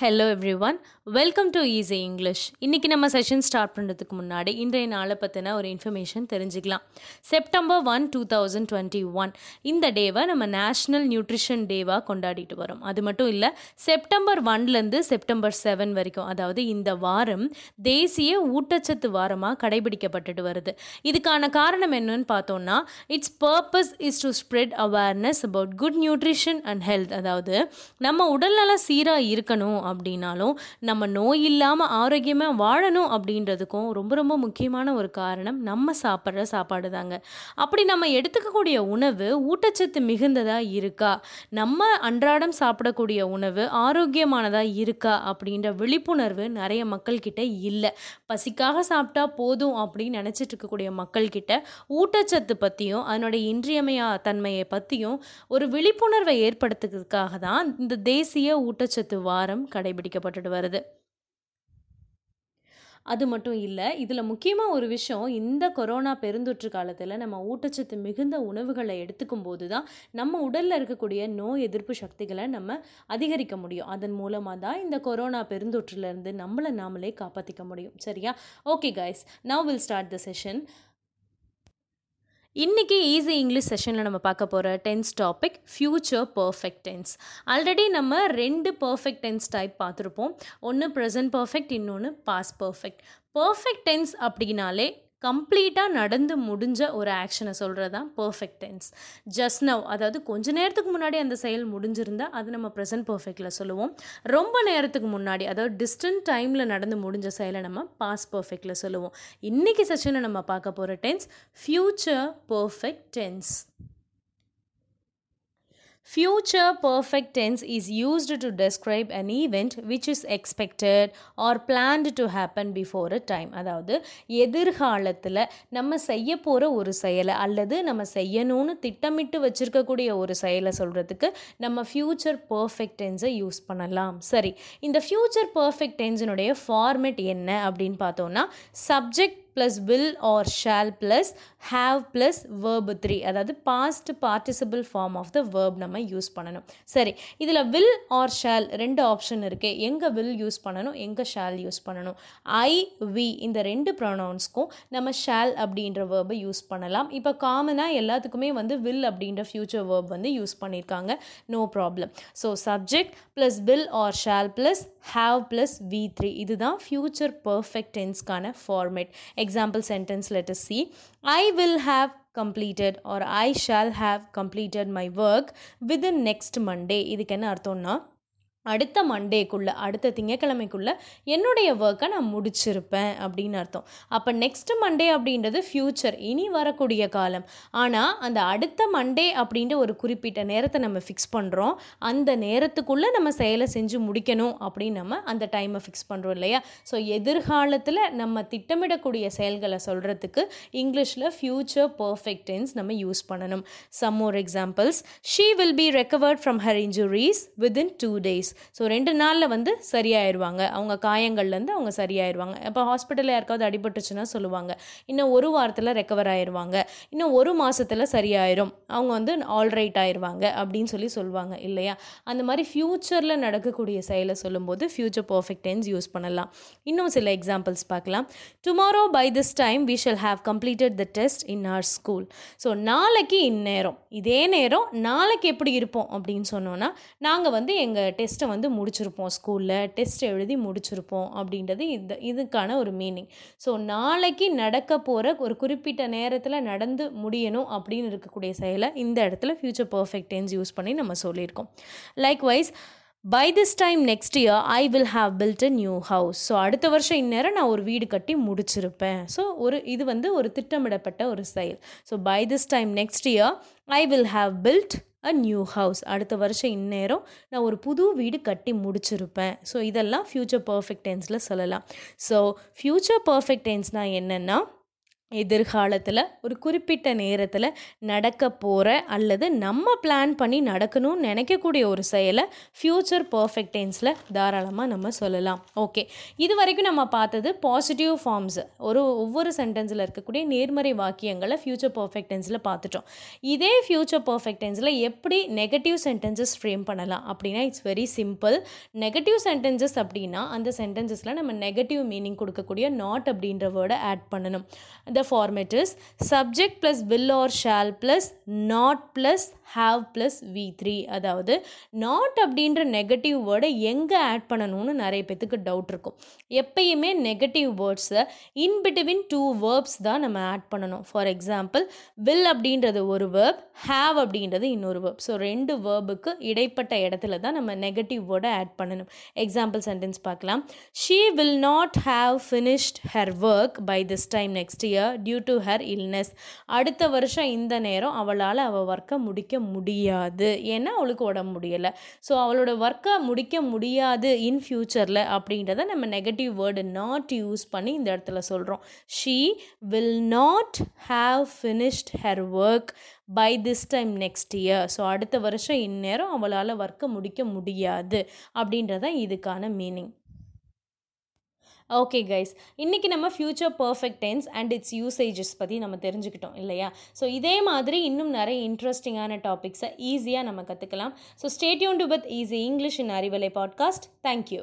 hello everyone welcome to easy English இன்றைக்கி நம்ம session start பண்ணுறதுக்கு முன்னாடி இன்றைய நாளை பற்றின ஒரு இன்ஃபர்மேஷன் தெரிஞ்சுக்கலாம். September one two thousand twenty one இந்த டேவை நம்ம நேஷ்னல் நியூட்ரிஷன் டேவாக கொண்டாடிட்டு வரோம். அது மட்டும் இல்லை செப்டம்பர் ஒன்லேருந்து செப்டம்பர் செவன் வரைக்கும் அதாவது இந்த வாரம் தேசிய ஊட்டச்சத்து வாரமாக கடைபிடிக்கப்பட்டுட்டு வருது. இதுக்கான காரணம் என்னன்னு பார்த்தோம்னா it's purpose is to spread awareness about good nutrition and health அதாவது நம்ம உடல்நல சீராக இருக்கணும் அப்படின்னாலும் நம்ம நோய் இல்லாமல் ஆரோக்கியமாக வாழணும் அப்படின்றதுக்கும் ரொம்ப ரொம்ப முக்கியமான ஒரு காரணம் நம்ம சாப்பிட்ற சாப்பாடு தாங்க அப்படி நம்ம எடுத்துக்கக்கூடிய உணவு ஊட்டச்சத்து மிகுந்ததாக இருக்கா? நம்ம அன்றாடம் சாப்பிடக்கூடிய உணவு ஆரோக்கியமானதாக இருக்கா? அப்படின்ற விழிப்புணர்வு நிறைய மக்கள்கிட்ட இல்லை. பசிக்காக சாப்பிட்டா போதும் அப்படின்னு நினச்சிட்டு இருக்கக்கூடிய மக்கள்கிட்ட ஊட்டச்சத்து பற்றியும் அதனுடைய இன்றியமையா தன்மையை பற்றியும் ஒரு விழிப்புணர்வை ஏற்படுத்துறதுக்காக தான் இந்த தேசிய ஊட்டச்சத்து வாரம் கடைபிடிக்கப்பட்டுட்டு வருது. அது மட்டும் இல்லை இதில் முக்கியமாக ஒரு விஷயம் இந்த கொரோனா பெருந்தொற்று காலத்தில் நம்ம ஊட்டச்சத்து மிகுந்த உணவுகளை எடுத்துக்கும் போது தான் நம்ம உடலில் இருக்கக்கூடிய நோய் எதிர்ப்பு சக்திகளை நம்ம அதிகரிக்க முடியும். அதன் மூலமாக தான் இந்த கொரோனா பெருந்தொற்றுலேருந்து நம்மளை நாமளே காப்பாற்றிக்க முடியும். சரியா? Okay guys now will start the session இன்றைக்கி ஈஸி இங்கிலீஷ் செஷனில் நம்ம பார்க்க போகிற tense topic future perfect tense already நம்ம ரெண்டு பர்ஃபெக்ட் டென்ஸ் டைப் பார்த்துருப்போம். ஒன்று ப்ரெசன்ட் பர்ஃபெக்ட் இன்னொன்று பாஸ் பர்ஃபெக்ட் பர்ஃபெக்ட் டென்ஸ் அப்படின்னாலே கம்ப்ளீட்டாக நடந்து முடிஞ்ச ஒரு ஆக்ஷனை சொல்கிறது தான் பர்ஃபெக்ட் டென்ஸ் ஜஸ்ட் நவ் அதாவது கொஞ்ச நேரத்துக்கு முன்னாடி அந்த செயல் முடிஞ்சிருந்தால் அது நம்ம ப்ரெசன்ட் பர்ஃபெக்டில் சொல்லுவோம். ரொம்ப நேரத்துக்கு முன்னாடி அதாவது டிஸ்டன்ட் டைமில் நடந்து முடிஞ்ச செயலை நம்ம பாஸ் பர்ஃபெக்டில் சொல்லுவோம். இன்றைக்கி செஷனை நம்ம பார்க்க போகிற tense future perfect tense Future perfect tense is used to describe an event which is expected or planned to happen before a time. அதாவது எதிர்காலத்தில் நம்ம செய்ய போகிற ஒரு செயலை அல்லது நம்ம செய்யணும்னு திட்டமிட்டு வச்சுருக்கக்கூடிய ஒரு செயலை சொல்கிறதுக்கு நம்ம ஃப்யூச்சர் பர்ஃபெக்ட் டென்ஸை யூஸ் பண்ணலாம். சரி இந்த ஃப்யூச்சர் பர்ஃபெக்ட் டென்ஸினுடைய ஃபார்மெட் என்ன அப்படின்னு பார்த்தோன்னா subject plus will or shall plus have plus verb three அதாவது past participle form of the verb நம்ம யூஸ் பண்ணணும். சரி இதில் வில் ஆர் ஷால் ரெண்டு ஆப்ஷன் இருக்குது எங்கே வில் யூஸ் பண்ணணும்? எங்கே ஷால் யூஸ் பண்ணணும்? ஐ வி இந்த ரெண்டு ப்ரொனவுன்ஸ்க்கும் நம்ம ஷால் அப்படின்ற வேர்பை யூஸ் பண்ணலாம். இப்போ காமனாக எல்லாத்துக்குமே வந்து வில் அப்படின்ற ஃப்யூச்சர் வேர்ப் வந்து யூஸ் பண்ணியிருக்காங்க no problem so subject plus will or shall plus have plus V three இதுதான் future perfect டென்ஸ்க்கான format example sentence let us see i will have completed or i shall have completed my work within next monday இதுக்கு என்ன அர்த்தம்னா அடுத்த மண்டேக்குள்ளே அடுத்த திங்கக்கிழமைக்குள்ளே என்னுடைய ஒர்க்கை நான் முடிச்சிருப்பேன் அப்படின்னு அர்த்தம். அப்போ நெக்ஸ்ட் மண்டே அப்படின்றது ஃப்யூச்சர் இனி வரக்கூடிய காலம். ஆனால் அந்த அடுத்த மண்டே அப்படின்ற ஒரு குறிப்பிட்ட நேரத்தை நம்ம ஃபிக்ஸ் பண்ணுறோம் அந்த நேரத்துக்குள்ளே நம்ம செயலை செஞ்சு முடிக்கணும் அப்படின்னு நம்ம அந்த டைமை ஃபிக்ஸ் பண்ணுறோம் இல்லையா? ஸோ எதிர்காலத்தில் நம்ம திட்டமிடக்கூடிய செயல்களை சொல்கிறதுக்கு இங்கிலீஷில் ஃப்யூச்சர் பர்ஃபெக்ட் டென்ஸ் நம்ம யூஸ் பண்ணணும். Some more examples she will be recovered from her injuries within two days so ரெண்டு நாளில் வந்து சரியாயிருவாங்க. அவங்க காயங்கள்லேருந்து அவங்க சரியாயிருவாங்க. இப்போ ஹாஸ்பிட்டலில் யாருக்காவது அடிபட்டுச்சுன்னா சொல்லுவாங்க. இன்னும் ஒரு வாரத்தில் ரெக்கவர் ஆயிடுவாங்க இன்னும் ஒரு மாதத்தில் சரியாயிரும். அவங்க வந்து ஆல்ரைட் ஆயிடுவாங்க அப்படின்னு சொல்லி சொல்லுவாங்க இல்லையா? அந்த மாதிரி ஃப்யூச்சரில் நடக்கக்கூடிய செயலை சொல்லும்போது ஃப்யூச்சர் பர்ஃபெக்ட் டென்ஸ் யூஸ் பண்ணலாம். இன்னும் சில எக்ஸாம்பிள்ஸ் பார்க்கலாம். Tomorrow by this time we shall have completed the test in our school so நாளைக்கு இந்நேரம். இதே நேரம் நாளைக்கு எப்படி இருப்போம் அப்படின்னு சொன்னோன்னா நாங்கள் வந்து எங்கள் டெஸ்ட் டெஸ்ட்டை வந்து முடிச்சிருப்போம். ஸ்கூலில் டெஸ்ட் எழுதி முடிச்சிருப்போம் அப்படின்றது இது இதுக்கான ஒரு மீனிங் ஸோ நாளைக்கு நடக்க போகிற ஒரு குறிப்பிட்ட நேரத்தில் நடந்து முடியணும் அப்படின்னு இருக்கக்கூடிய செயலை இந்த இடத்துல ஃப்யூச்சர் பர்ஃபெக்ட் டென்ஸ் யூஸ் பண்ணி நம்ம சொல்லியிருக்கோம். Likewise by this time next year I will have built a new house so அடுத்த வருஷம் இந்நேரம் நான் ஒரு வீடு கட்டி முடிச்சிருப்பேன். ஸோ ஒரு இது வந்து ஒரு திட்டமிடப்பட்ட ஒரு செயல். So by this time next year I will have built a new house அடுத்த வருஷம் இந்நேரம் நான் ஒரு புது வீடு கட்டி முடிச்சிருப்பேன். ஸோ இதெல்லாம் ஃப்யூச்சர் பர்ஃபெக்ட் டென்ஸில் சொல்லலாம். ஸோ ஃப்யூச்சர் பர்ஃபெக்ட் டென்ஸ்னால் என்னென்னா எதிர்காலத்தில் ஒரு குறிப்பிட்ட நேரத்தில் நடக்க போகிற அல்லது நம்ம பிளான் பண்ணி நடக்கணும்னு நினைக்கக்கூடிய ஒரு செயலை ஃப்யூச்சர் பர்ஃபெக்ட் டென்ஸில் தாராளமாக நம்ம சொல்லலாம். ஓகே இது வரைக்கும் நம்ம பார்த்தது பாசிட்டிவ் ஃபார்ம்ஸ் ஒரு ஒவ்வொரு சென்டென்ஸில் இருக்கக்கூடிய நேர்மறை வாக்கியங்களை ஃப்யூச்சர் பர்ஃபெக்ட் டென்ஸில் பார்த்துட்டோம். இதே ஃப்யூச்சர் பர்ஃபெக்ட் டென்ஸில் எப்படி நெகட்டிவ் சென்டென்சஸ் ஃப்ரேம் பண்ணலாம் அப்படின்னா it's very simple negative sentences அப்படின்னா அந்த சென்டென்சஸில் நம்ம நெகட்டிவ் மீனிங் கொடுக்கக்கூடிய நாட் அப்படின்ற வேர்டை ஆட் பண்ணணும். The format is subject plus will or shall plus not plus have plus V three அதாவது நாட் அப்படின்ற நெகட்டிவ் வேர்டை எங்கே ஆட் பண்ணணும்னு நிறைய பேத்துக்கு டவுட் இருக்கும். எப்பயுமே நெகட்டிவ் வேர்ட்ஸை இன் பிட்வீன் டூ வேர்ப்ஸ் தான் நம்ம ஆட் பண்ணணும். ஃபார் எக்ஸாம்பிள் வில் அப்படின்றது ஒரு வேர்ப் ஹாவ் அப்படின்றது இன்னொரு வேர்ப் ஸோ ரெண்டு வேர்புக்கு இடைப்பட்ட இடத்துல தான் நம்ம நெகட்டிவ் வேர்டை ஆட் பண்ணணும். எக்ஸாம்பிள் சென்டென்ஸ் பார்க்கலாம். She will not have finished her work by this time next year due to her illness அடுத்த வருஷம் இந்த நேரம் அவளால் அவள் ஒர்க்கை முடிக்க முடியாது. ஏன்னா அவளுக்கு உடம்பு முடியலை. ஸோ அவளோட ஒர்க்கை முடிக்க முடியாது இன் ஃப்யூச்சரில் அப்படின்றத நம்ம நெகட்டிவ் வேர்டு நாட் யூஸ் பண்ணி இந்த இடத்துல சொல்கிறோம் she will not have finished her work by this time next year so அடுத்த வருஷம் இந்நேரம் அவளால் ஒர்க்கை முடிக்க முடியாது அப்படின்றதான் இதுக்கான மீனிங் ஓகே கைஸ் இன்றைக்கி நம்ம future perfect tense and its usages பற்றி நம்ம தெரிஞ்சுக்கிட்டோம் இல்லையா? ஸோ இதே மாதிரி இன்னும் நிறைய இன்ட்ரெஸ்டிங்கான டாபிக்ஸை ஈஸியாக நம்ம கற்றுக்கலாம் so stay tuned to path easy English in Arivalai podcast thank you